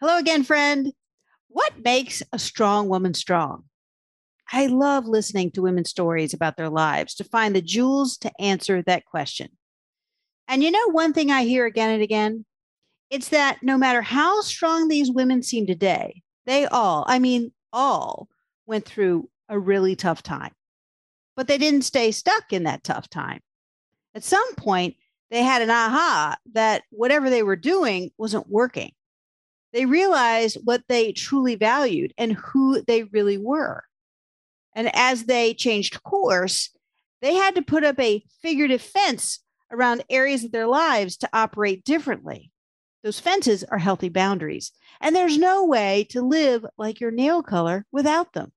Hello again, friend. What makes a strong woman strong? I love listening to women's stories about their lives to find the jewels to answer that question. And you know, one thing I hear again and again? It's that no matter how strong these women seem today, they all, I mean, all went through a really tough time. But they didn't stay stuck in that tough time. At some point, they had an aha that whatever they were doing wasn't working. They realized what they truly valued and who they really were. And as they changed course, they had to put up a figurative fence around areas of their lives to operate differently. Those fences are healthy boundaries, and there's no way to live like your nail color without them.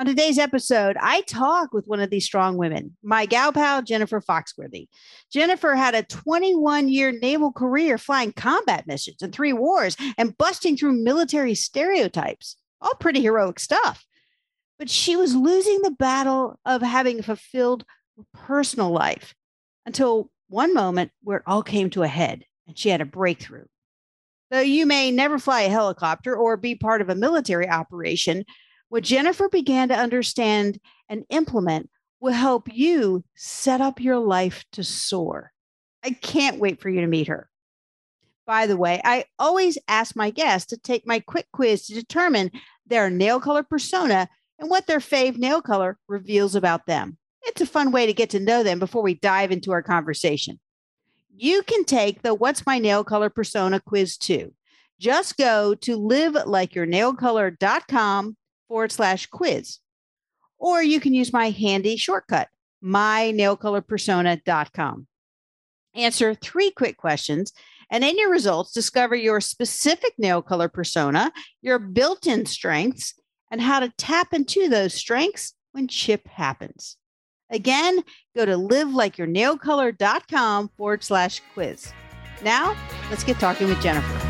On today's episode, I talk with one of these strong women, my gal pal, Jennifer Foxworthy. Jennifer had a 21 year naval career flying combat missions in three wars and busting through military stereotypes. All pretty heroic stuff. But she was losing the battle of having a fulfilled personal life until one moment where it all came to a head and she had a breakthrough. Though you may never fly a helicopter or be part of a military operation, what Jennifer began to understand and implement will help you set up your life to soar. I can't wait for you to meet her. By the way, I always ask my guests to take my quick quiz to determine their nail color persona and what their fave nail color reveals about them. It's a fun way to get to know them before we dive into our conversation. You can take the What's My Nail Color Persona quiz too. Just go to livelikeyournailcolor.com forward slash quiz. Or you can use my handy shortcut, mynailcolorpersona.com. Answer three quick questions, and in your results, discover your specific nail color persona, your built in strengths, and how to tap into those strengths when chip happens. Again, go to livelikeyournailcolor.com forward slash quiz. Now, let's get talking with Jennifer.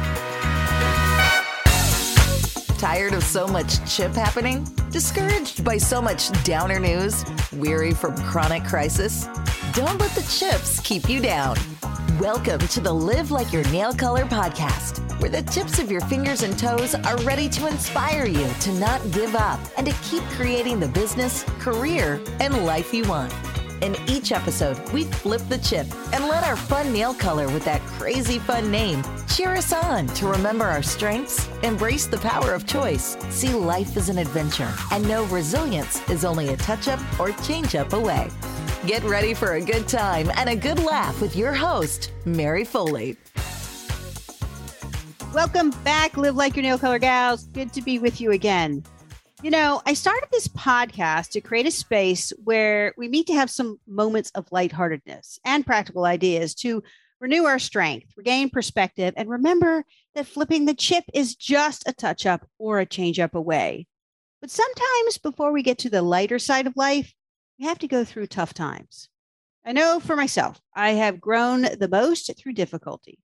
Tired of so much chip happening? Discouraged by so much downer news? Weary from chronic crisis? Don't let the chips keep you down. Welcome to the Live Like Your Nail Color podcast, where the tips of your fingers and toes are ready to inspire you to not give up and to keep creating the business, career, and life you want. In each episode, we flip the chip and let our fun nail color with that crazy fun name cheer us on to remember our strengths, embrace the power of choice, see life as an adventure, and know resilience is only a touch up or change up away. Get ready for a good time and a good laugh with your host, Mary Foley. Welcome back, Live Like Your Nail Color Gals. Good to be with you again. You know, I started this podcast to create a space where we meet to have some moments of lightheartedness and practical ideas to renew our strength, regain perspective, and remember that flipping the chip is just a touch up or a change up away. But sometimes before we get to the lighter side of life, we have to go through tough times. I know for myself, I have grown the most through difficulty.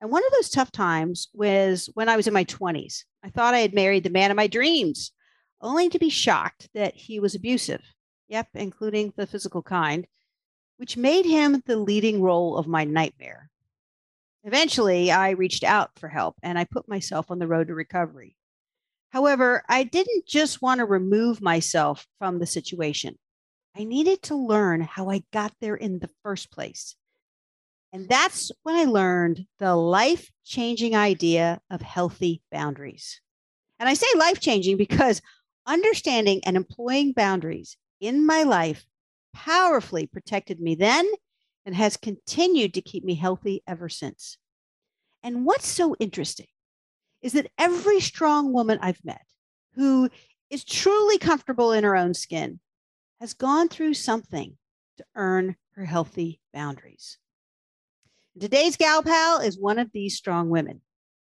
And one of those tough times was when I was in my 20s. I thought I had married the man of my dreams only to be shocked that he was abusive. Yep, including the physical kind, which made him the leading role of my nightmare. Eventually, I reached out for help and I put myself on the road to recovery. However, I didn't just want to remove myself from the situation. I needed to learn how I got there in the first place. And that's when I learned the life changing idea of healthy boundaries. And I say life changing because understanding and employing boundaries in my life powerfully protected me then and has continued to keep me healthy ever since. And what's so interesting is that every strong woman I've met who is truly comfortable in her own skin has gone through something to earn her healthy boundaries. Today's gal pal is one of these strong women.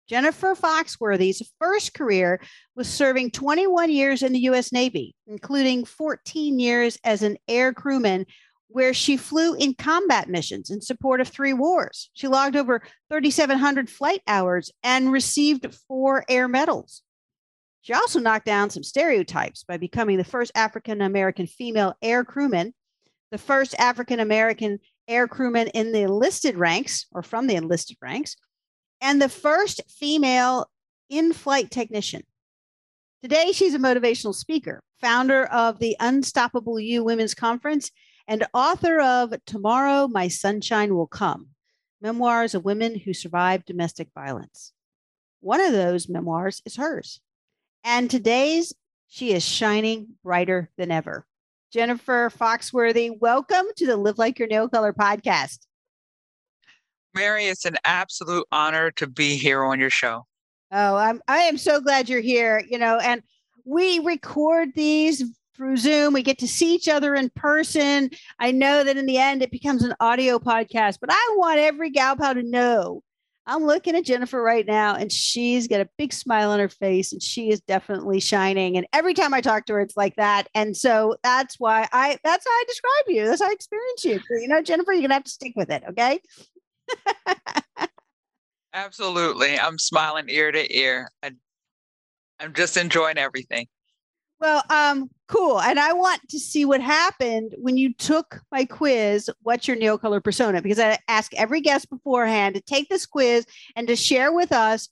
Jennifer Foxworthy's first career was serving 21 years in the U.S. Navy, including 14 years as an air crewman, where she flew in combat missions in support of three wars. She logged over 3,700 flight hours and received four air medals. She also knocked down some stereotypes by becoming the first African American female air crewman, the first African American air crewman in the enlisted ranks or from the enlisted ranks, and the first female in flight technician. Today, she's a motivational speaker, founder of the Unstoppable You Women's Conference, and author of Tomorrow My Sunshine Will Come Memoirs of Women Who Survived Domestic Violence. One of those memoirs is hers. And today's, she is shining brighter than ever. Jennifer Foxworthy, welcome to the Live Like Your Nail Color podcast. Mary, it's an absolute honor to be here on your show. Oh, I'm I am so glad you're here. You know, and we record these through Zoom. We get to see each other in person. I know that in the end it becomes an audio podcast, but I want every gal pal to know I'm looking at Jennifer right now, and she's got a big smile on her face, and she is definitely shining. And every time I talk to her, it's like that. And so that's why I that's how I describe you. That's how I experience you. You know, Jennifer, you're gonna have to stick with it, okay? Absolutely. I'm smiling ear to ear. I, I'm just enjoying everything. Well, um, cool. And I want to see what happened when you took my quiz, What's Your Nail Color Persona? Because I ask every guest beforehand to take this quiz and to share with us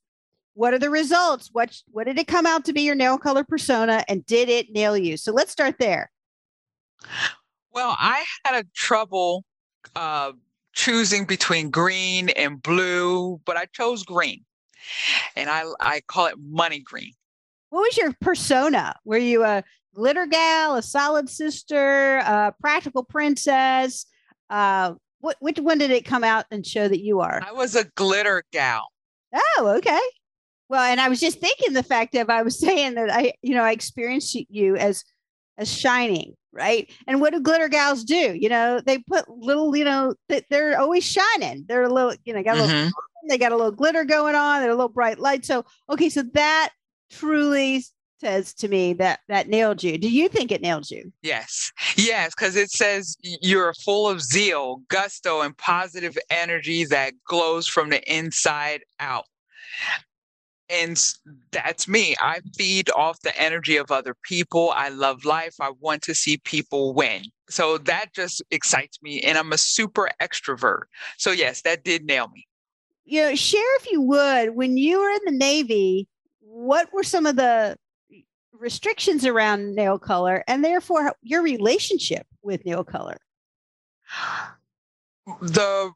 what are the results? What what did it come out to be your nail color persona and did it nail you? So let's start there. Well, I had a trouble uh, choosing between green and blue, but I chose green. And I I call it money green what was your persona? Were you a glitter gal, a solid sister, a practical princess? Uh, what, which one did it come out and show that you are? I was a glitter gal. Oh, okay. Well, and I was just thinking the fact of I was saying that I, you know, I experienced you as as shining, right? And what do glitter gals do? You know, they put little, you know, they're always shining. They're a little, you know, got a little, mm-hmm. they got a little glitter going on. They're a little bright light. So, okay, so that truly says to me that that nailed you. Do you think it nailed you? Yes. Yes, because it says you're full of zeal, gusto, and positive energy that glows from the inside out. And that's me. I feed off the energy of other people. I love life. I want to see people win. So that just excites me. And I'm a super extrovert. So, yes, that did nail me. You know, share if you would, when you were in the Navy, what were some of the restrictions around nail color and therefore your relationship with nail color? The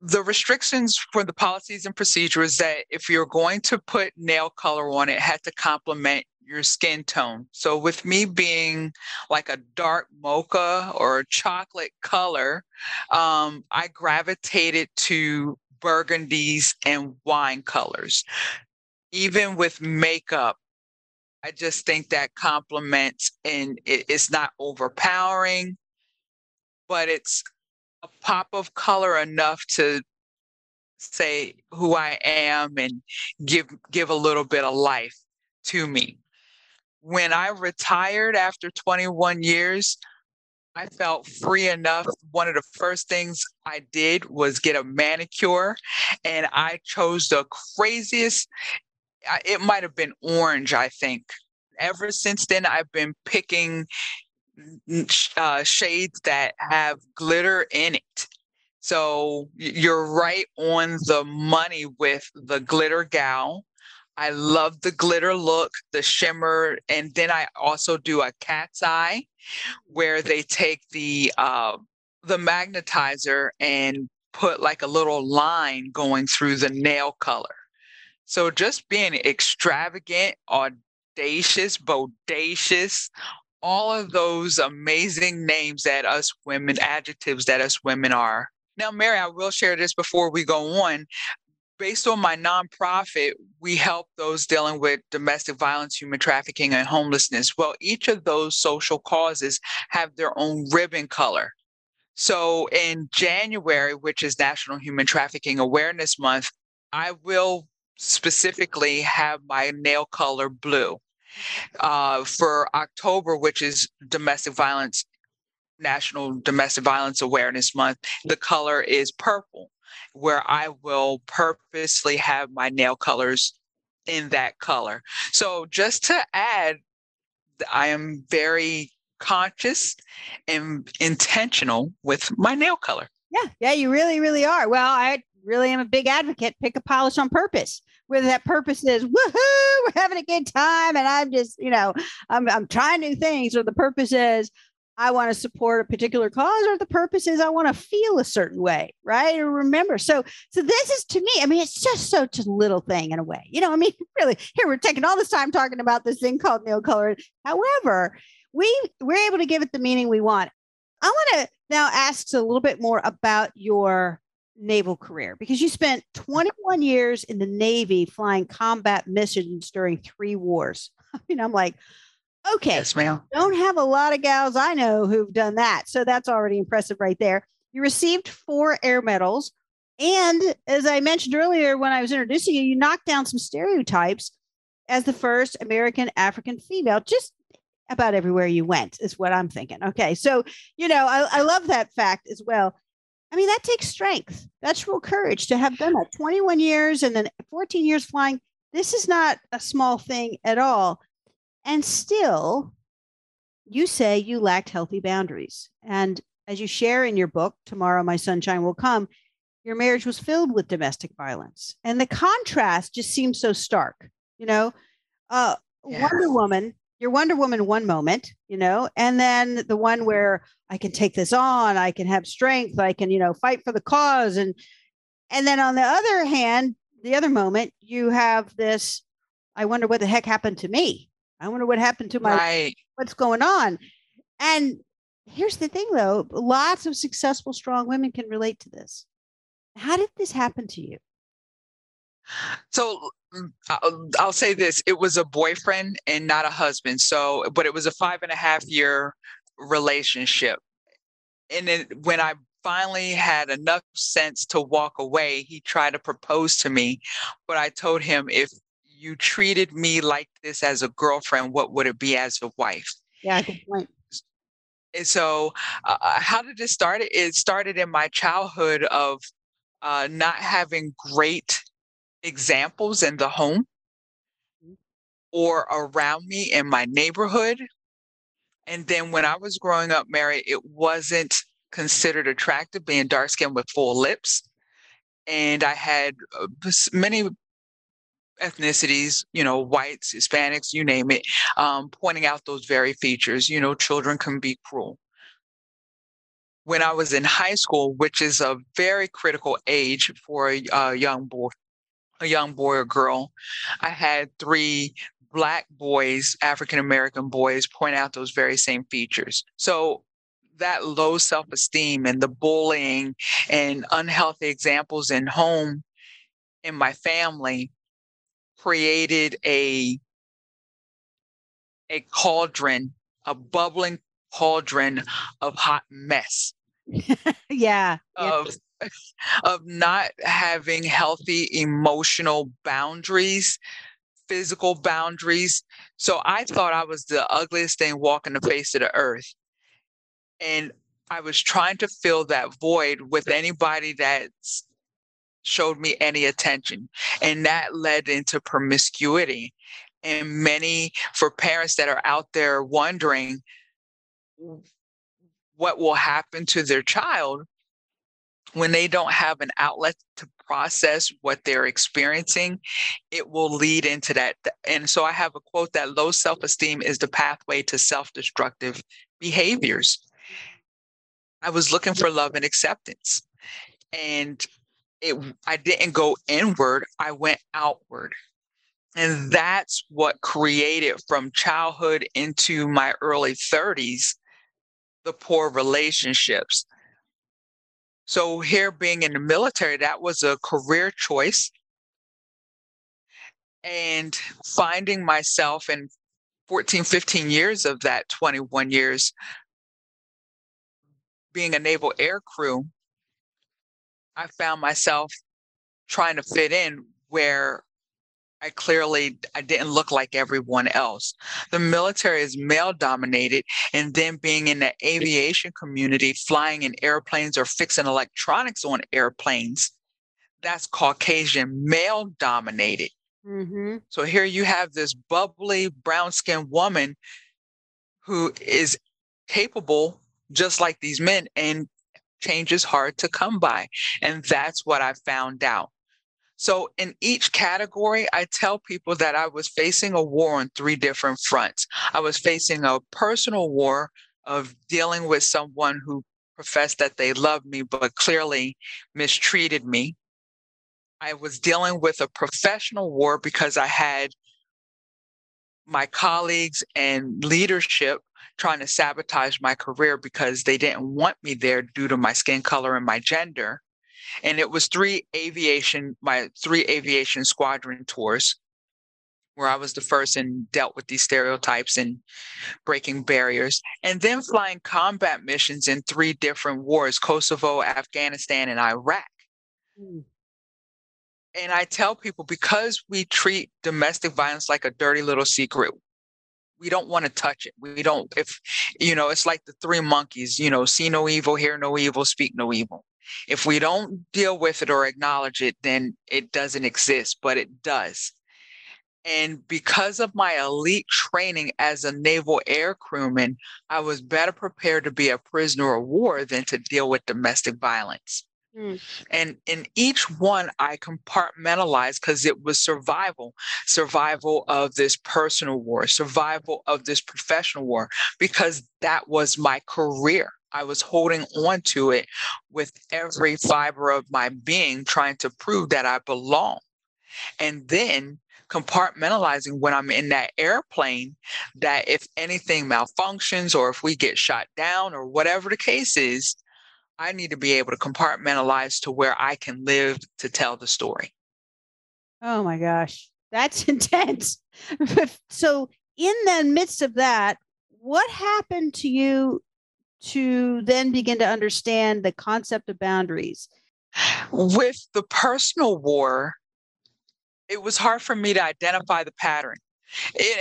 the restrictions for the policies and procedures that if you're going to put nail color on it had to complement your skin tone. So with me being like a dark mocha or chocolate color, um, I gravitated to burgundies and wine colors even with makeup, I just think that complements and it, it's not overpowering, but it's a pop of color enough to say who I am and give give a little bit of life to me. When I retired after 21 years, I felt free enough. One of the first things I did was get a manicure, and I chose the craziest it might have been orange, I think. Ever since then, I've been picking uh, shades that have glitter in it. So you're right on the money with the glitter gal. I love the glitter look, the shimmer, and then I also do a cat's eye, where they take the uh, the magnetizer and put like a little line going through the nail color. So just being extravagant, audacious, bodacious, all of those amazing names that us women, adjectives that us women are. Now, Mary, I will share this before we go on. Based on my nonprofit, we help those dealing with domestic violence, human trafficking, and homelessness. Well, each of those social causes have their own ribbon color. So in January, which is National Human Trafficking Awareness Month, I will specifically have my nail color blue. Uh, for October, which is domestic violence, National Domestic Violence Awareness Month, the color is purple, where I will purposely have my nail colors in that color. So, just to add, I am very conscious and intentional with my nail color. Yeah, yeah, you really, really are. Well, I really am a big advocate. Pick a polish on purpose whether that purpose is woohoo, we're having a good time, and I'm just, you know, I'm I'm trying new things, or the purpose is I want to support a particular cause, or the purpose is I want to feel a certain way, right? Or remember. So, so this is to me, I mean, it's just such a little thing in a way. You know, I mean, really, here we're taking all this time talking about this thing called nail color. However, we we're able to give it the meaning we want. I want to now ask a little bit more about your naval career because you spent 21 years in the Navy flying combat missions during three wars. I mean, I'm like, okay, yes, ma'am. Don't have a lot of gals I know who've done that. So that's already impressive right there. You received four air medals. And as I mentioned earlier when I was introducing you, you knocked down some stereotypes as the first American African female, just about everywhere you went, is what I'm thinking. Okay. So, you know, I, I love that fact as well. I mean, that takes strength. That's real courage to have done that 21 years and then 14 years flying. This is not a small thing at all. And still, you say you lacked healthy boundaries. And as you share in your book, Tomorrow My Sunshine Will Come, your marriage was filled with domestic violence. And the contrast just seems so stark. You know, uh, yeah. Wonder Woman your Wonder Woman one moment, you know, and then the one where I can take this on, I can have strength, I can, you know, fight for the cause. And and then on the other hand, the other moment, you have this, I wonder what the heck happened to me. I wonder what happened to my right. what's going on. And here's the thing though, lots of successful, strong women can relate to this. How did this happen to you? So mm, I'll, say this it was a boyfriend and not a husband. So, but it was a five and a half year relationship. And then when I finally had enough sense to walk away, he tried to propose to me. But I told him, if you treated me like this as a girlfriend, what would it be as a wife? Yeah, good point. And so, uh, uh how did it start? It started in my childhood of uh, not having great examples in the home mm-hmm. or around me in my neighborhood. And then when I was growing up Mary, it wasn't considered attractive being dark skinned with full lips. And I had uh, many ethnicities, you know, whites, Hispanics, you name it, um, pointing out those very features. You know, children can be cruel. When I was in high school, which is a very critical age for a, a young boy, a young boy or girl, I had three black boys, African American boys, point out those very same features. So that low self esteem and the bullying and unhealthy examples in home in my family created a a cauldron, a bubbling cauldron of hot mess. yeah. Of of not having healthy emotional boundaries, physical boundaries. So I thought I was the ugliest thing walking the face of the earth. And I was trying to fill that void with anybody that showed me any attention. And that led into promiscuity. And many, for parents that are out there wondering what will happen to their child, when they don't have an outlet to process what they're experiencing, it will lead into that. And so I have a quote that low self esteem is the pathway to self destructive behaviors. I was looking for love and acceptance. And it, I didn't go inward, I went outward. And that's what created from childhood into my early 30s the poor relationships so, here being in the military, that was a career choice. And finding myself in 14, 15 years of that 21 years being a naval air crew, I found myself trying to fit in where I clearly I didn't look like everyone else. The military is male dominated, and then being in the aviation community, flying in airplanes or fixing electronics on airplanes, that's Caucasian male dominated. Mm-hmm. So here you have this bubbly brown skinned woman who is capable, just like these men, and change is hard to come by. And that's what I found out. So, in each category, I tell people that I was facing a war on three different fronts. I was facing a personal war of dealing with someone who professed that they loved me, but clearly mistreated me. I was dealing with a professional war because I had my colleagues and leadership trying to sabotage my career because they didn't want me there due to my skin color and my gender. And it was three aviation, my three aviation squadron tours where I was the first and dealt with these stereotypes and breaking barriers. And then flying combat missions in three different wars Kosovo, Afghanistan, and Iraq. Mm. And I tell people because we treat domestic violence like a dirty little secret, we don't want to touch it. We don't, if, you know, it's like the three monkeys, you know, see no evil, hear no evil, speak no evil. If we don't deal with it or acknowledge it, then it doesn't exist, but it does. And because of my elite training as a naval air crewman, I was better prepared to be a prisoner of war than to deal with domestic violence. Mm. And in each one, I compartmentalized because it was survival survival of this personal war, survival of this professional war, because that was my career. I was holding on to it with every fiber of my being, trying to prove that I belong. And then compartmentalizing when I'm in that airplane that if anything malfunctions or if we get shot down or whatever the case is, I need to be able to compartmentalize to where I can live to tell the story. Oh my gosh, that's intense. so, in the midst of that, what happened to you to then begin to understand the concept of boundaries? With the personal war, it was hard for me to identify the pattern.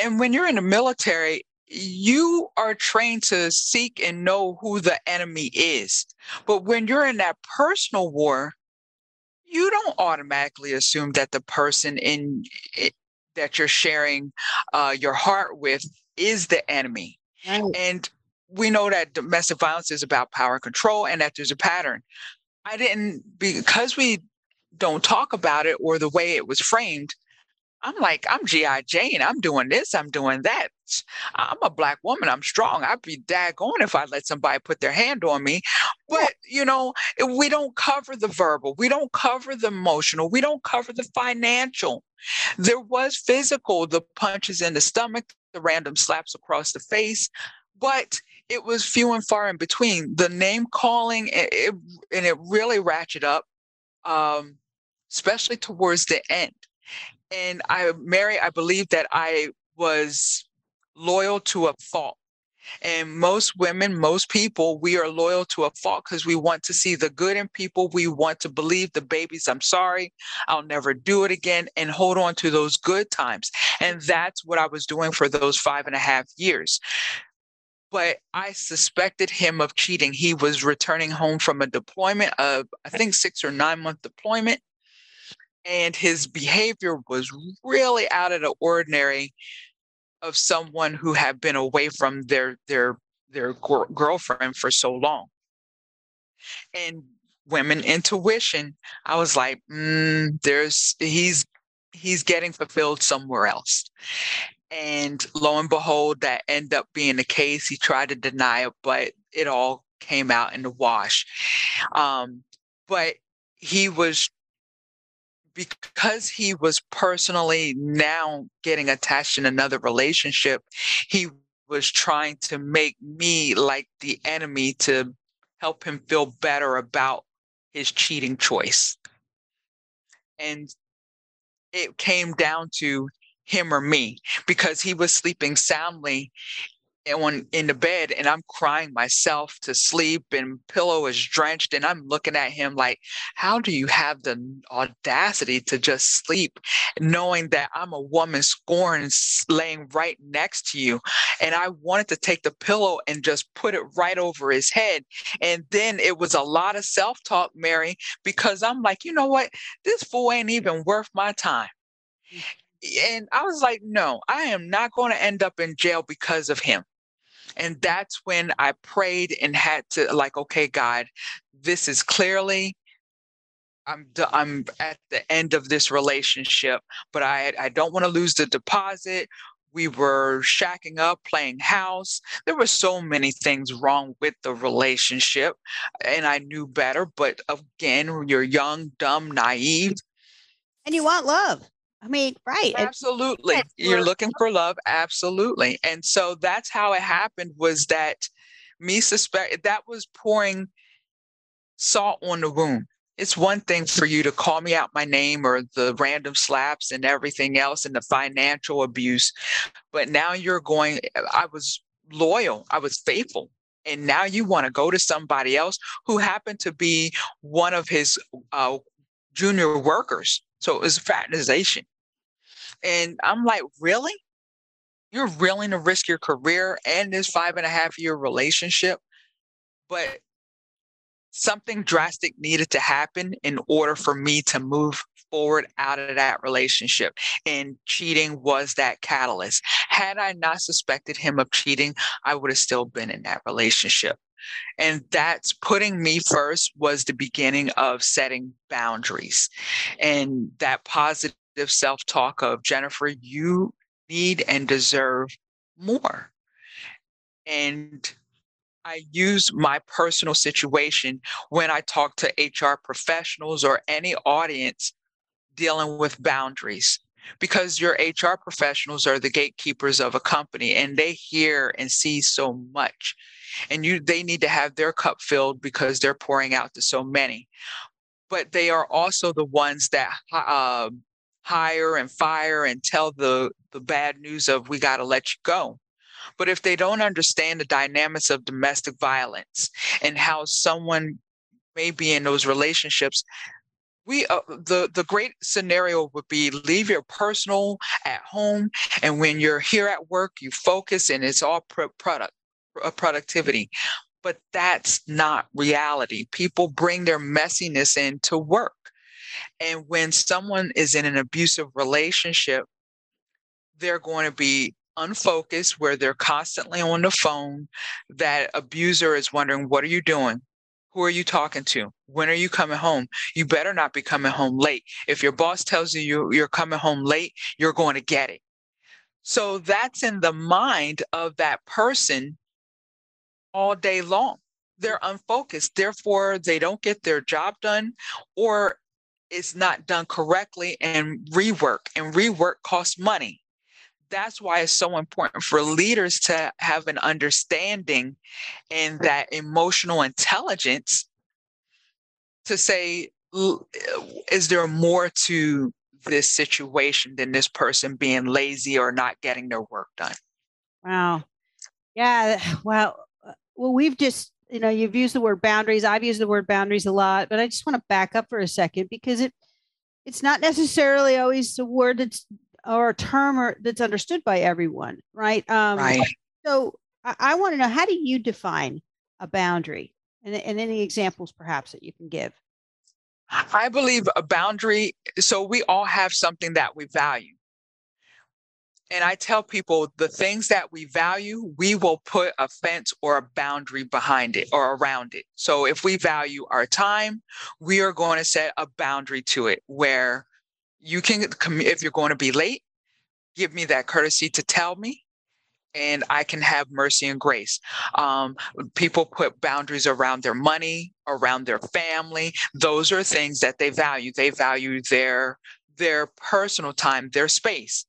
And when you're in the military, you are trained to seek and know who the enemy is. But when you're in that personal war, you don't automatically assume that the person in it, that you're sharing uh, your heart with is the enemy. Right. And we know that domestic violence is about power and control and that there's a pattern. I didn't, because we don't talk about it or the way it was framed, I'm like, I'm G.I. Jane. I'm doing this. I'm doing that. I'm a black woman. I'm strong. I'd be daggone if I let somebody put their hand on me. But, you know, we don't cover the verbal. We don't cover the emotional. We don't cover the financial. There was physical, the punches in the stomach, the random slaps across the face, but it was few and far in between. The name calling, it, it, and it really ratcheted up, um, especially towards the end and I, Mary, I believe that I was loyal to a fault. And most women, most people, we are loyal to a fault because we want to see the good in people. We want to believe the babies, I'm sorry, I'll never do it again, and hold on to those good times. And that's what I was doing for those five and a half years. But I suspected him of cheating. He was returning home from a deployment of, I think, six or nine month deployment and his behavior was really out of the ordinary of someone who had been away from their their their gr- girlfriend for so long and women intuition i was like mm, there's he's he's getting fulfilled somewhere else and lo and behold that ended up being the case he tried to deny it but it all came out in the wash um, but he was because he was personally now getting attached in another relationship, he was trying to make me like the enemy to help him feel better about his cheating choice. And it came down to him or me because he was sleeping soundly on in the bed and I'm crying myself to sleep and pillow is drenched and I'm looking at him like how do you have the audacity to just sleep knowing that I'm a woman scorned laying right next to you? And I wanted to take the pillow and just put it right over his head. And then it was a lot of self-talk Mary because I'm like you know what? This fool ain't even worth my time. Mm. And I was like, no, I am not going to end up in jail because of him. And that's when I prayed and had to, like, okay, God, this is clearly I'm I'm at the end of this relationship, but I I don't want to lose the deposit. We were shacking up, playing house. There were so many things wrong with the relationship, and I knew better. But again, you're young, dumb, naive, and you want love. I mean, right? Absolutely, you're looking for love. Absolutely, and so that's how it happened. Was that me suspect that was pouring salt on the wound it's one thing for you to call me out my name or the random slaps and everything else and the financial abuse but now you're going i was loyal i was faithful and now you want to go to somebody else who happened to be one of his uh, junior workers so it was fraternization and i'm like really you're willing to risk your career and this five and a half year relationship but something drastic needed to happen in order for me to move forward out of that relationship. And cheating was that catalyst. Had I not suspected him of cheating, I would have still been in that relationship. And that's putting me first was the beginning of setting boundaries and that positive self talk of Jennifer, you need and deserve more. And I use my personal situation when I talk to HR professionals or any audience dealing with boundaries because your HR professionals are the gatekeepers of a company and they hear and see so much and you they need to have their cup filled because they're pouring out to so many. But they are also the ones that uh, hire and fire and tell the the bad news of we got to let you go. But if they don't understand the dynamics of domestic violence and how someone may be in those relationships, we uh, the the great scenario would be leave your personal at home, and when you're here at work, you focus and it's all pro- product uh, productivity. But that's not reality. People bring their messiness into work. And when someone is in an abusive relationship, they're going to be unfocused, where they're constantly on the phone. That abuser is wondering, What are you doing? Who are you talking to? When are you coming home? You better not be coming home late. If your boss tells you you're coming home late, you're going to get it. So that's in the mind of that person all day long. They're unfocused. Therefore, they don't get their job done or it's not done correctly and rework. And rework costs money that's why it's so important for leaders to have an understanding and that emotional intelligence to say is there more to this situation than this person being lazy or not getting their work done? Wow. Yeah well uh, well we've just you know you've used the word boundaries i've used the word boundaries a lot but i just want to back up for a second because it it's not necessarily always a word that's or a term or, that's understood by everyone, right? Um, right. So I, I want to know how do you define a boundary, and, and any examples perhaps that you can give. I believe a boundary. So we all have something that we value. And I tell people the things that we value, we will put a fence or a boundary behind it or around it. So if we value our time, we are going to set a boundary to it where you can if you're going to be late give me that courtesy to tell me and i can have mercy and grace. Um, people put boundaries around their money around their family. Those are things that they value. They value their their personal time their space.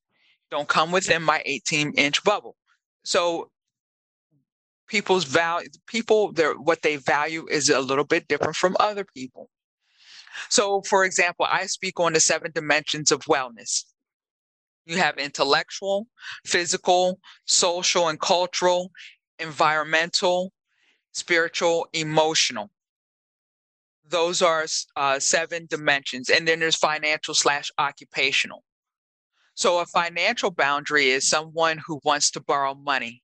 Don't come within my 18 inch bubble. So people's value people their what they value is a little bit different from other people so, for example, I speak on the seven dimensions of wellness. You have intellectual, physical, social and cultural, environmental, spiritual, emotional. Those are uh, seven dimensions. And then there's financial slash occupational. So, a financial boundary is someone who wants to borrow money.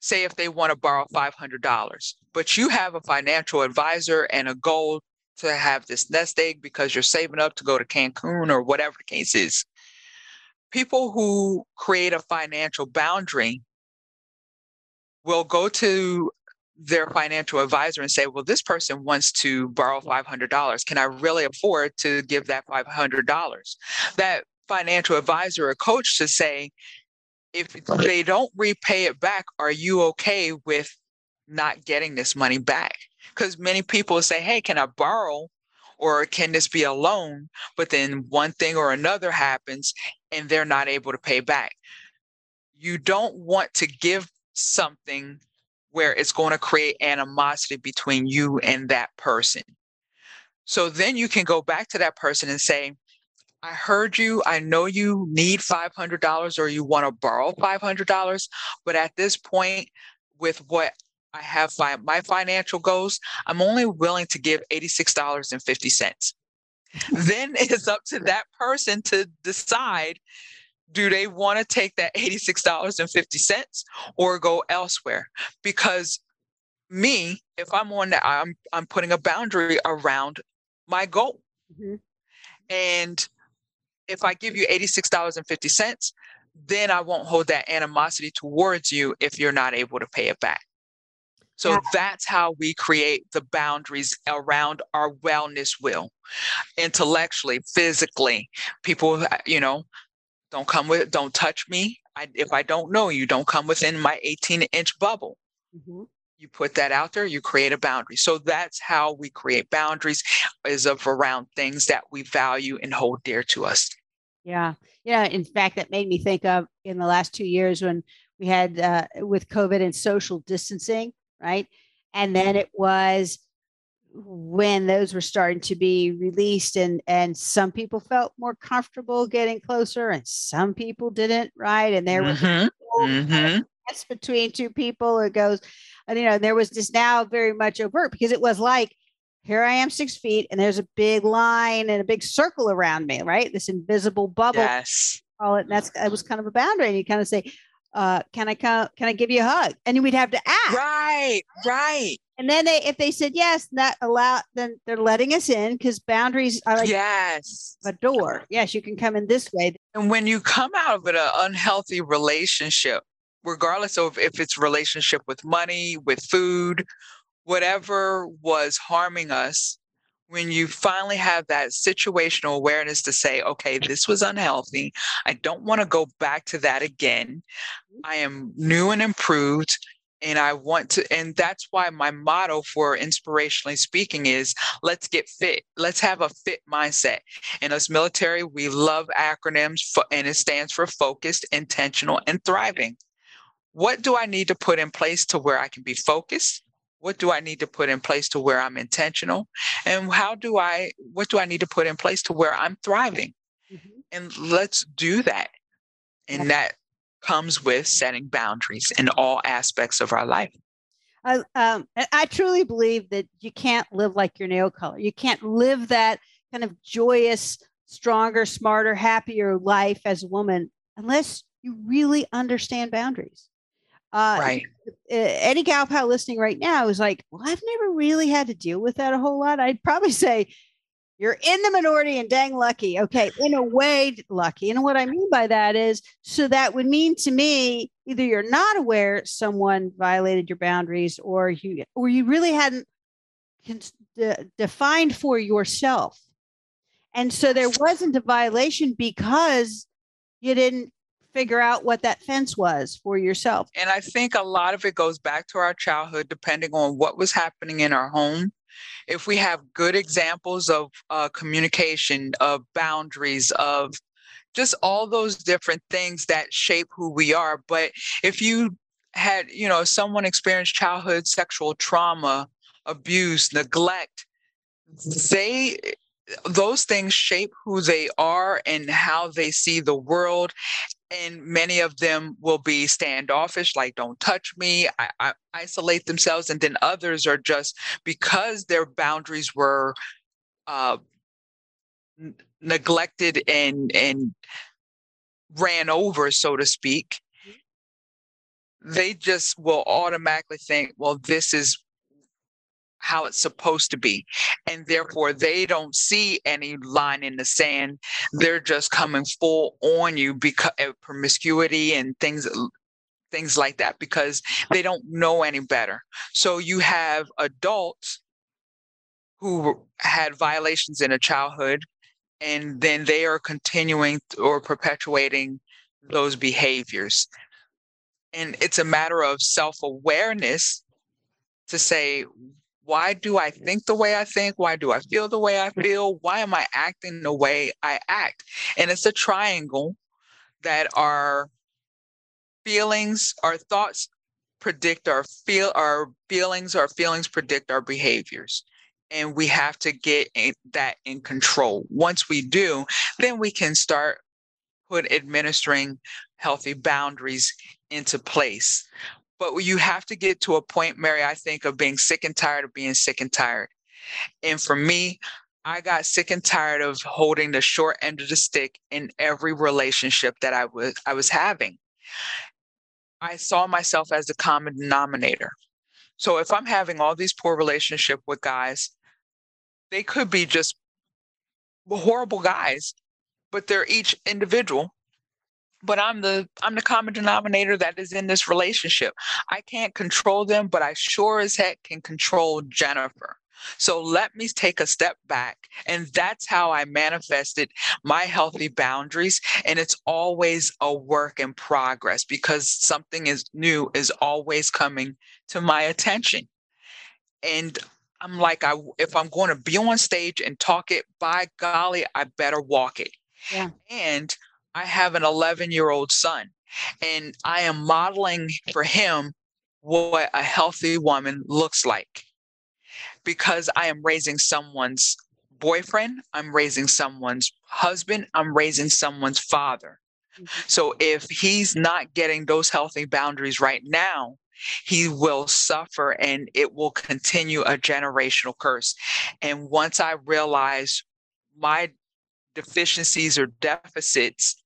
Say if they want to borrow $500, but you have a financial advisor and a goal to have this nest egg because you're saving up to go to Cancun or whatever the case is. People who create a financial boundary will go to their financial advisor and say, well, this person wants to borrow $500. Can I really afford to give that $500? That financial advisor or coach should say, if they don't repay it back, are you okay with not getting this money back? Because many people say, hey, can I borrow? Or can this be a loan? But then one thing or another happens and they're not able to pay back. You don't want to give something where it's going to create animosity between you and that person. So then you can go back to that person and say, I heard you. I know you need $500 or you want to borrow $500. But at this point, with what I have fi- my financial goals, I'm only willing to give $86.50. then it's up to that person to decide do they want to take that $86.50 or go elsewhere? Because me, if I'm on that, I'm I'm putting a boundary around my goal. Mm-hmm. And if I give you $86.50, then I won't hold that animosity towards you if you're not able to pay it back. So yeah. that's how we create the boundaries around our wellness will intellectually, physically. People, you know, don't come with, don't touch me. I, if I don't know you, don't come within my 18 inch bubble. Mm-hmm. You put that out there, you create a boundary. So that's how we create boundaries is of around things that we value and hold dear to us. Yeah. Yeah. In fact, that made me think of in the last two years when we had uh, with COVID and social distancing, right? And then it was when those were starting to be released and and some people felt more comfortable getting closer and some people didn't right and there mm-hmm. was mm-hmm. between two people it goes and you know there was just now very much overt because it was like here i am six feet and there's a big line and a big circle around me right this invisible bubble yes call it that's it was kind of a boundary and you kind of say uh, can I come? Can I give you a hug? And we'd have to ask. Right, right. And then they, if they said yes, that allow, then they're letting us in because boundaries are like yes, a door. Yes, you can come in this way. And when you come out of an unhealthy relationship, regardless of if it's relationship with money, with food, whatever was harming us, when you finally have that situational awareness to say, okay, this was unhealthy. I don't want to go back to that again. Mm-hmm. I am new and improved. And I want to, and that's why my motto for inspirationally speaking is let's get fit. Let's have a fit mindset. In us military, we love acronyms, for, and it stands for focused, intentional, and thriving. What do I need to put in place to where I can be focused? What do i need to put in place to where i'm intentional? And how do i what do i need to put in place to where i'm thriving? Mm-hmm. and let's do that. And that comes with setting boundaries in all aspects of our life. I, um, I truly believe that you can't live like your nail color. You can't live that kind of joyous stronger smarter happier life as a woman unless you really understand boundaries uh, right. Any gal pal listening right now is like, well, I've never really had to deal with that a whole lot. I'd probably say you're in the minority and dang lucky. Okay, in a way, lucky. And what I mean by that is, so that would mean to me, either you're not aware someone violated your boundaries, or you, or you really hadn't de- defined for yourself. And so there wasn't a violation because you didn't figure out what that fence was for yourself. And I think a lot of it goes back to our childhood, depending on what was happening in our home. If we have good examples of uh, communication, of boundaries, of just all those different things that shape who we are. But if you had, you know, someone experienced childhood sexual trauma, abuse, neglect, they those things shape who they are and how they see the world and many of them will be standoffish like don't touch me I, I, isolate themselves and then others are just because their boundaries were uh, n- neglected and and ran over so to speak mm-hmm. they just will automatically think well this is how it's supposed to be. And therefore, they don't see any line in the sand. They're just coming full on you because eh, of promiscuity and things things like that because they don't know any better. So you have adults who had violations in a childhood and then they are continuing or perpetuating those behaviors. And it's a matter of self awareness to say, why do I think the way I think? Why do I feel the way I feel? Why am I acting the way I act? And it's a triangle that our feelings, our thoughts predict our feel our feelings, our feelings predict our behaviors and we have to get in, that in control. Once we do, then we can start put administering healthy boundaries into place. But you have to get to a point, Mary, I think, of being sick and tired of being sick and tired. And for me, I got sick and tired of holding the short end of the stick in every relationship that I was I was having. I saw myself as the common denominator. So if I'm having all these poor relationship with guys, they could be just horrible guys, but they're each individual. But I'm the I'm the common denominator that is in this relationship. I can't control them, but I sure as heck can control Jennifer. So let me take a step back. And that's how I manifested my healthy boundaries. And it's always a work in progress because something is new is always coming to my attention. And I'm like, I if I'm going to be on stage and talk it, by golly, I better walk it. Yeah. And I have an 11 year old son, and I am modeling for him what a healthy woman looks like because I am raising someone's boyfriend, I'm raising someone's husband, I'm raising someone's father. Mm-hmm. So if he's not getting those healthy boundaries right now, he will suffer and it will continue a generational curse. And once I realized my deficiencies or deficits,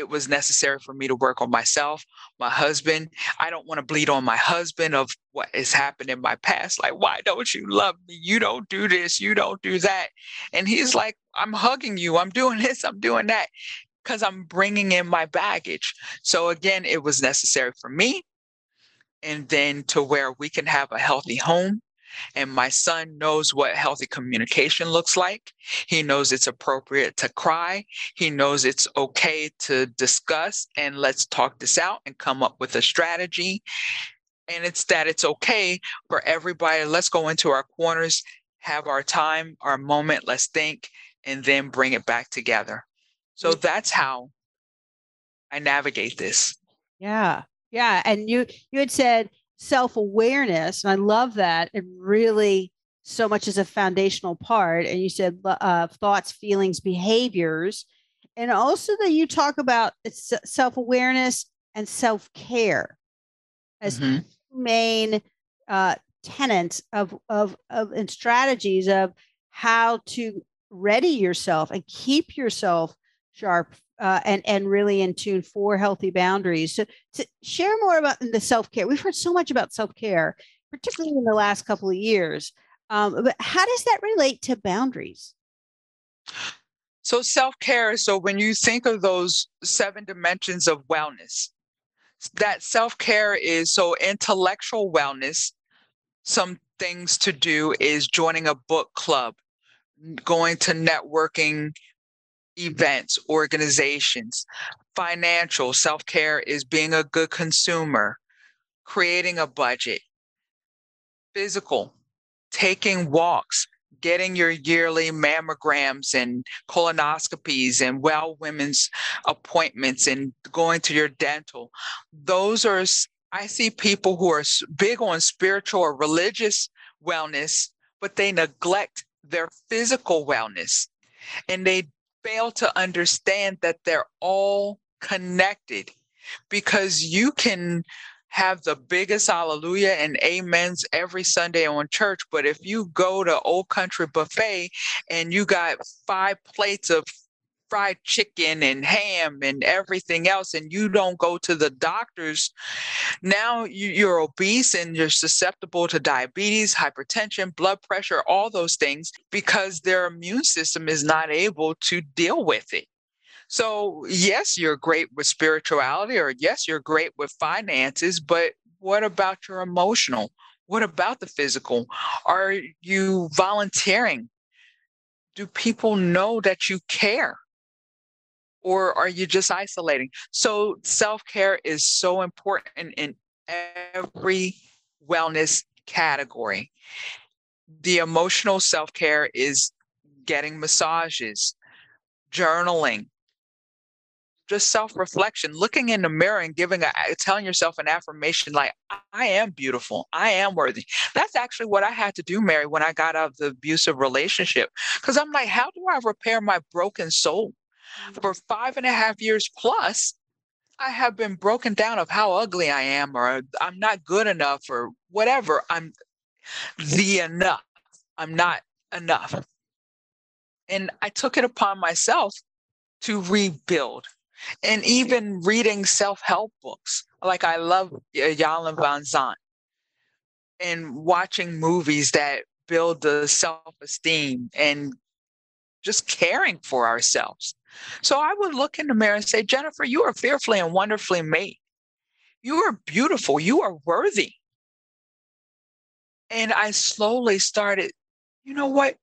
it was necessary for me to work on myself, my husband. I don't want to bleed on my husband of what has happened in my past. Like, why don't you love me? You don't do this, you don't do that. And he's like, I'm hugging you, I'm doing this, I'm doing that because I'm bringing in my baggage. So, again, it was necessary for me and then to where we can have a healthy home. And my son knows what healthy communication looks like. He knows it's appropriate to cry. He knows it's okay to discuss and let's talk this out and come up with a strategy. And it's that it's okay for everybody. Let's go into our corners, have our time, our moment, let's think, and then bring it back together. So mm. that's how I navigate this. Yeah. Yeah, and you you had said self-awareness, and I love that. It really so much is a foundational part. And you said uh, thoughts, feelings, behaviors, and also that you talk about self-awareness and self-care as mm-hmm. main uh, tenets of, of of and strategies of how to ready yourself and keep yourself sharp uh, and and really in tune for healthy boundaries. So, to share more about the self care, we've heard so much about self care, particularly in the last couple of years. Um, but how does that relate to boundaries? So, self care. So, when you think of those seven dimensions of wellness, that self care is so intellectual wellness. Some things to do is joining a book club, going to networking events, organizations. Financial self care is being a good consumer, creating a budget. Physical, taking walks, getting your yearly mammograms and colonoscopies and well women's appointments and going to your dental. Those are, I see people who are big on spiritual or religious wellness, but they neglect their physical wellness and they fail to understand that they're all connected because you can have the biggest hallelujah and amens every Sunday on church. But if you go to Old Country Buffet and you got five plates of fried chicken and ham and everything else, and you don't go to the doctors, now you're obese and you're susceptible to diabetes, hypertension, blood pressure, all those things because their immune system is not able to deal with it. So, yes, you're great with spirituality, or yes, you're great with finances, but what about your emotional? What about the physical? Are you volunteering? Do people know that you care? Or are you just isolating? So, self care is so important in every wellness category. The emotional self care is getting massages, journaling, just self reflection, looking in the mirror and giving a telling yourself an affirmation like I am beautiful, I am worthy. That's actually what I had to do, Mary, when I got out of the abusive relationship. Because I'm like, how do I repair my broken soul? For five and a half years plus, I have been broken down of how ugly I am, or I'm not good enough, or whatever. I'm the enough. I'm not enough. And I took it upon myself to rebuild and even reading self-help books like i love Iyanla Vanzant and watching movies that build the self-esteem and just caring for ourselves so i would look in the mirror and say jennifer you are fearfully and wonderfully made. You are beautiful. You are worthy. And i slowly started you know what?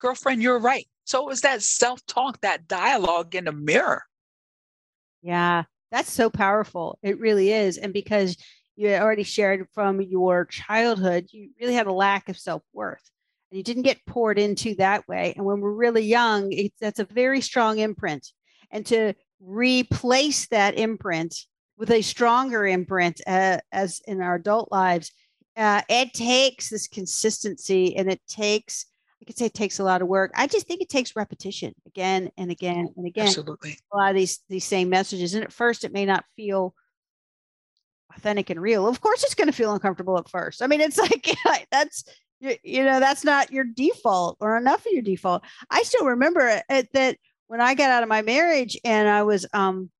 Girlfriend you're right. So it was that self-talk that dialogue in the mirror. Yeah, that's so powerful. It really is. And because you already shared from your childhood, you really had a lack of self worth and you didn't get poured into that way. And when we're really young, it's, that's a very strong imprint. And to replace that imprint with a stronger imprint uh, as in our adult lives, uh, it takes this consistency and it takes I could say it takes a lot of work. I just think it takes repetition again and again and again. Absolutely. A lot of these these same messages. And at first it may not feel authentic and real. Of course it's going to feel uncomfortable at first. I mean, it's like that's you know, that's not your default or enough of your default. I still remember it, that when I got out of my marriage and I was um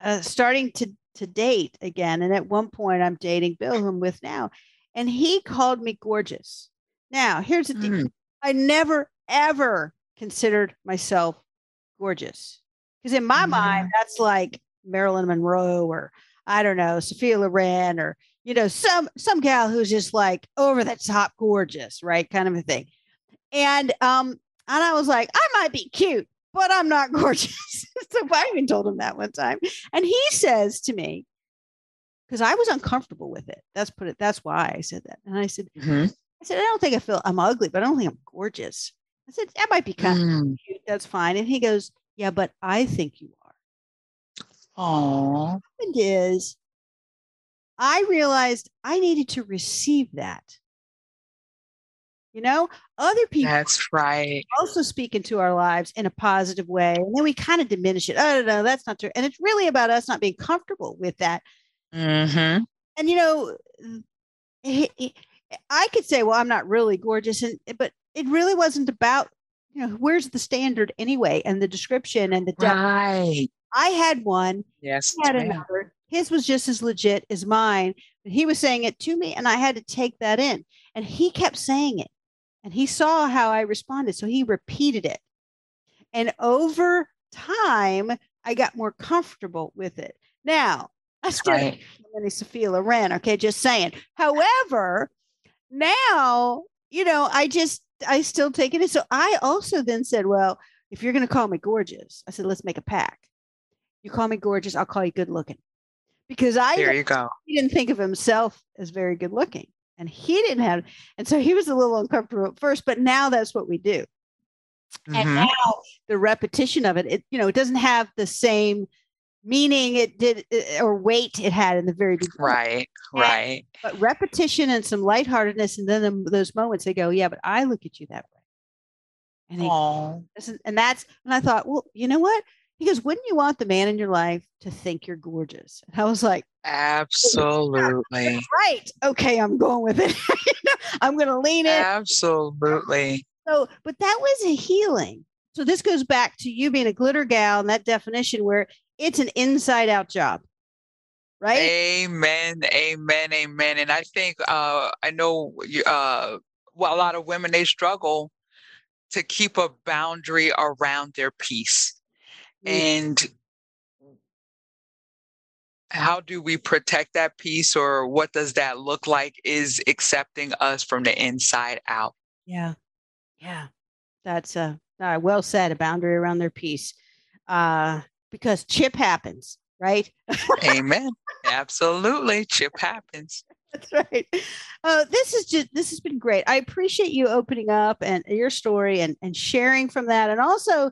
uh, starting to to date again and at one point I'm dating Bill who I'm with now and he called me gorgeous. Now, here's the mm. I never, ever considered myself gorgeous. Because in my mm-hmm. mind, that's like Marilyn Monroe or I don't know, Sophia Loren or, you know, some some gal who's just like over the top gorgeous, right? Kind of a thing. And um, and I was like, I might be cute, but I'm not gorgeous. so I even told him that one time. And he says to me, because I was uncomfortable with it. That's put it, that's why I said that. And I said, mm-hmm. I said, I don't think I feel I'm ugly, but I don't think I'm gorgeous. I said, that might be kind mm. of cute. That's fine. And he goes, Yeah, but I think you are. Oh. And is I realized I needed to receive that. You know, other people that's right. Also speak into our lives in a positive way. And then we kind of diminish it. Oh no, that's not true. And it's really about us not being comfortable with that. Mm-hmm. And you know, I could say, well, I'm not really gorgeous, and but it really wasn't about you know where's the standard anyway, and the description and the depth. right. I had one. Yes. He had another. His was just as legit as mine, but he was saying it to me, and I had to take that in. And he kept saying it, and he saw how I responded, so he repeated it. And over time, I got more comfortable with it. Now, I still right. many Sophia Loren. Okay, just saying. However, now, you know, I just, I still take it. In. So I also then said, well, if you're going to call me gorgeous, I said, let's make a pact. You call me gorgeous, I'll call you good looking. Because I there you go. He didn't think of himself as very good looking. And he didn't have, and so he was a little uncomfortable at first, but now that's what we do. Mm-hmm. And now the repetition of it, it, you know, it doesn't have the same meaning it did uh, or weight it had in the very beginning. Right, and, right. But repetition and some lightheartedness, and then the, those moments they go, yeah, but I look at you that way. And they, and that's and I thought, well, you know what? He goes, wouldn't you want the man in your life to think you're gorgeous? And I was like, absolutely right. Okay, I'm going with it. I'm going to lean in. Absolutely. So, but that was a healing. So this goes back to you being a glitter gal and that definition where it's an inside out job. Right? Amen. Amen. Amen. And I think uh I know uh well a lot of women they struggle to keep a boundary around their peace. And how do we protect that peace or what does that look like is accepting us from the inside out. Yeah. Yeah. That's a uh well said a boundary around their peace uh because chip happens right? Amen. Absolutely chip happens. That's right. Uh, this is just this has been great. I appreciate you opening up and your story and and sharing from that and also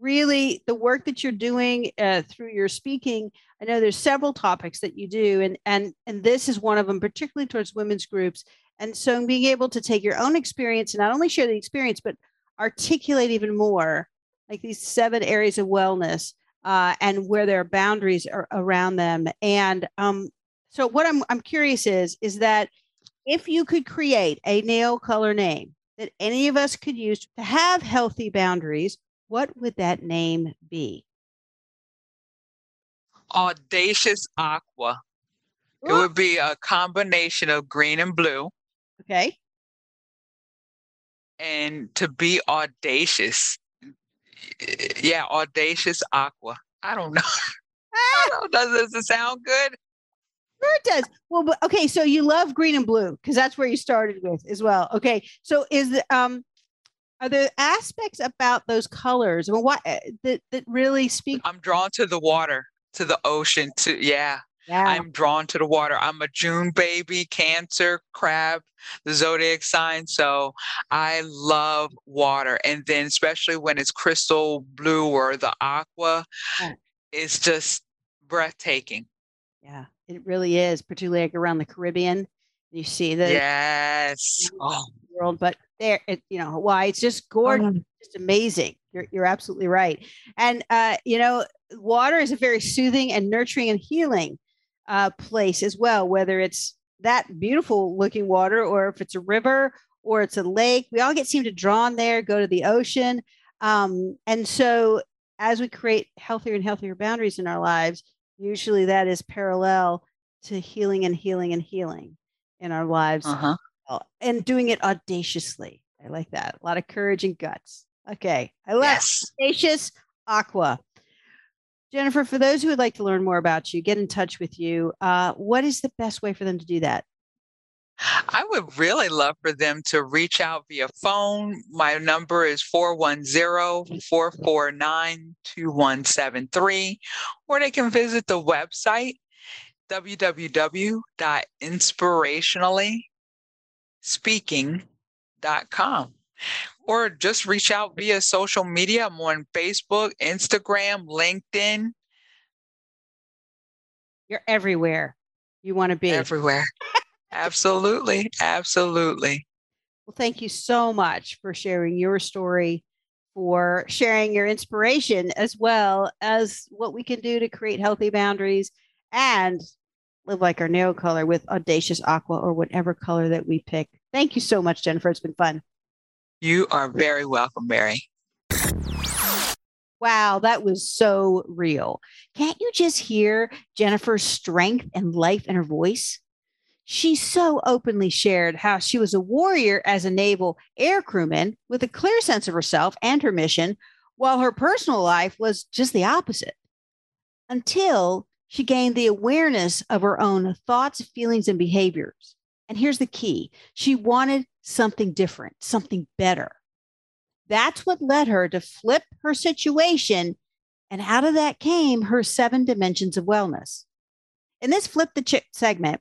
really the work that you're doing uh, through your speaking i know there's several topics that you do and and and this is one of them particularly towards women's groups. And so being able to take your own experience and not only share the experience but articulate even more like these seven areas of wellness uh, and where there are boundaries are around them. And um, so what I'm, I'm curious is is that if you could create a nail color name that any of us could use to have healthy boundaries what would that name be? Audacious Aqua. It would be a combination of green and blue. Okay. And to be audacious, yeah, audacious aqua. I don't know. I don't know. Does it sound good? Sure, it does. Well, but, okay. So you love green and blue because that's where you started with as well. Okay. So is the um are there aspects about those colors well, what eh, that, that really speak i'm drawn to the water to the ocean to yeah yeah. I'm drawn to the water. I'm a June baby, Cancer, crab, the zodiac sign. So I love water. And then, especially when it's crystal blue or the aqua, yeah. it's just breathtaking. Yeah, it really is, particularly like around the Caribbean. You see the yes, oh. world, but there, it, you know, why it's just gorgeous, um, just amazing. You're, you're absolutely right. And, uh, you know, water is a very soothing and nurturing and healing uh, place as well, whether it's that beautiful looking water or if it's a river or it's a lake. We all get seem to drawn there, go to the ocean. Um, and so as we create healthier and healthier boundaries in our lives, usually that is parallel to healing and healing and healing in our lives. Uh-huh and doing it audaciously. I like that. A lot of courage and guts. Okay. I love yes. audacious aqua. Jennifer, for those who would like to learn more about you, get in touch with you. Uh, what is the best way for them to do that? I would really love for them to reach out via phone. My number is 410 449 2173, or they can visit the website www.inspirationally speaking.com or just reach out via social media. I'm on Facebook, Instagram, LinkedIn. You're everywhere you want to be. Everywhere. absolutely. Absolutely. Well, thank you so much for sharing your story, for sharing your inspiration, as well as what we can do to create healthy boundaries and live like our nail color with audacious aqua or whatever color that we pick. Thank you so much, Jennifer. It's been fun. You are very welcome, Mary. Wow, that was so real. Can't you just hear Jennifer's strength and life in her voice? She so openly shared how she was a warrior as a naval air crewman with a clear sense of herself and her mission, while her personal life was just the opposite. Until she gained the awareness of her own thoughts, feelings, and behaviors. And here's the key she wanted something different, something better. That's what led her to flip her situation. And out of that came her seven dimensions of wellness. In this Flip the Chip segment,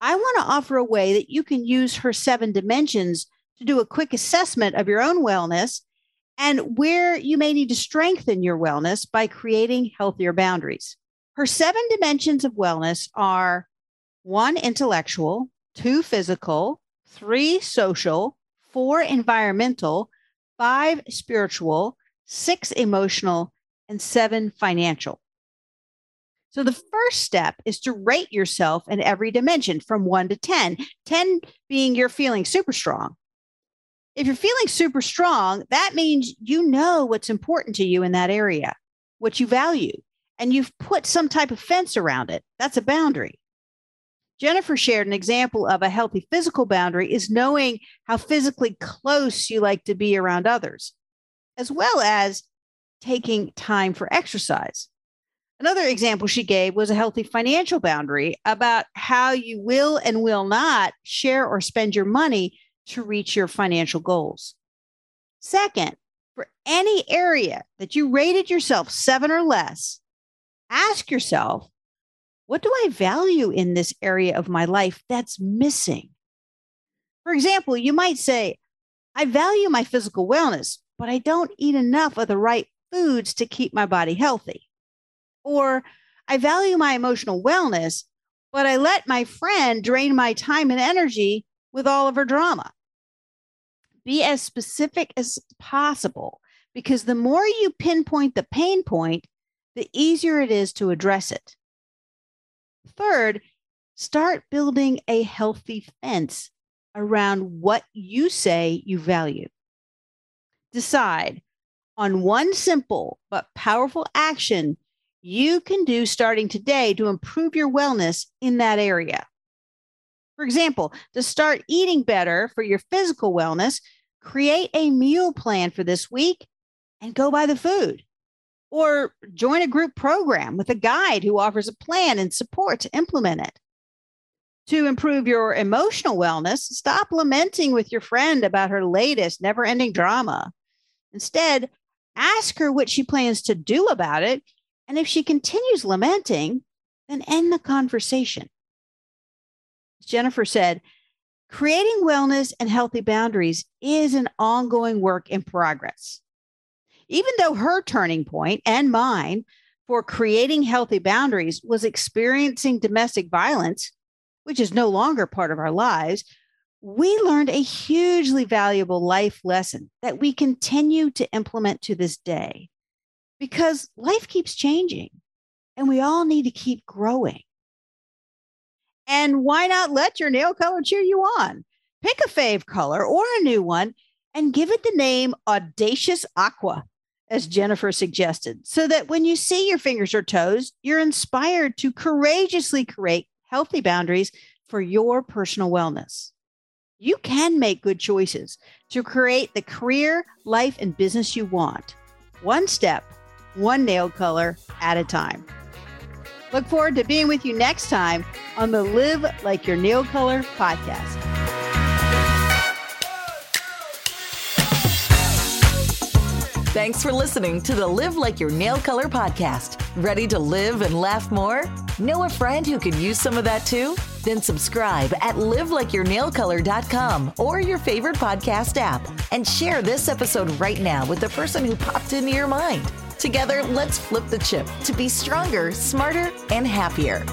I want to offer a way that you can use her seven dimensions to do a quick assessment of your own wellness and where you may need to strengthen your wellness by creating healthier boundaries. Her seven dimensions of wellness are one intellectual, two physical, three social, four environmental, five spiritual, six emotional, and seven financial. So the first step is to rate yourself in every dimension from one to 10, 10 being you're feeling super strong. If you're feeling super strong, that means you know what's important to you in that area, what you value and you've put some type of fence around it. That's a boundary. Jennifer shared an example of a healthy physical boundary is knowing how physically close you like to be around others, as well as taking time for exercise. Another example she gave was a healthy financial boundary about how you will and will not share or spend your money to reach your financial goals. Second, for any area that you rated yourself seven or less, ask yourself, what do I value in this area of my life that's missing? For example, you might say, I value my physical wellness, but I don't eat enough of the right foods to keep my body healthy. Or I value my emotional wellness, but I let my friend drain my time and energy with all of her drama. Be as specific as possible because the more you pinpoint the pain point, the easier it is to address it. Third, start building a healthy fence around what you say you value. Decide on one simple but powerful action you can do starting today to improve your wellness in that area. For example, to start eating better for your physical wellness, create a meal plan for this week and go buy the food. Or join a group program with a guide who offers a plan and support to implement it. To improve your emotional wellness, stop lamenting with your friend about her latest never ending drama. Instead, ask her what she plans to do about it and if she continues lamenting, then end the conversation. Jennifer said, creating wellness and healthy boundaries is an ongoing work in progress. Even though her turning point and mine for creating healthy boundaries was experiencing domestic violence, which is no longer part of our lives, we learned a hugely valuable life lesson that we continue to implement to this day because life keeps changing and we all need to keep growing. And why not let your nail color cheer you on? Pick a fave color or a new one and give it the name Audacious Aqua, as Jennifer suggested, so that when you see your fingers or toes, you're inspired to courageously create healthy boundaries for your personal wellness. You can make good choices to create the career, life, and business you want, one step one nail color at a time. Look forward to being with you next time on the Live Like Your Nail Color podcast. Thanks for listening to the Live Like Your Nail Color podcast. Ready to live and laugh more? Know a friend who could use some of that too? Then subscribe at livelikeyournailcolor.com or your favorite podcast app and share this episode right now with the person who popped into your mind. Together, let's flip the chip to be stronger, smarter, and happier.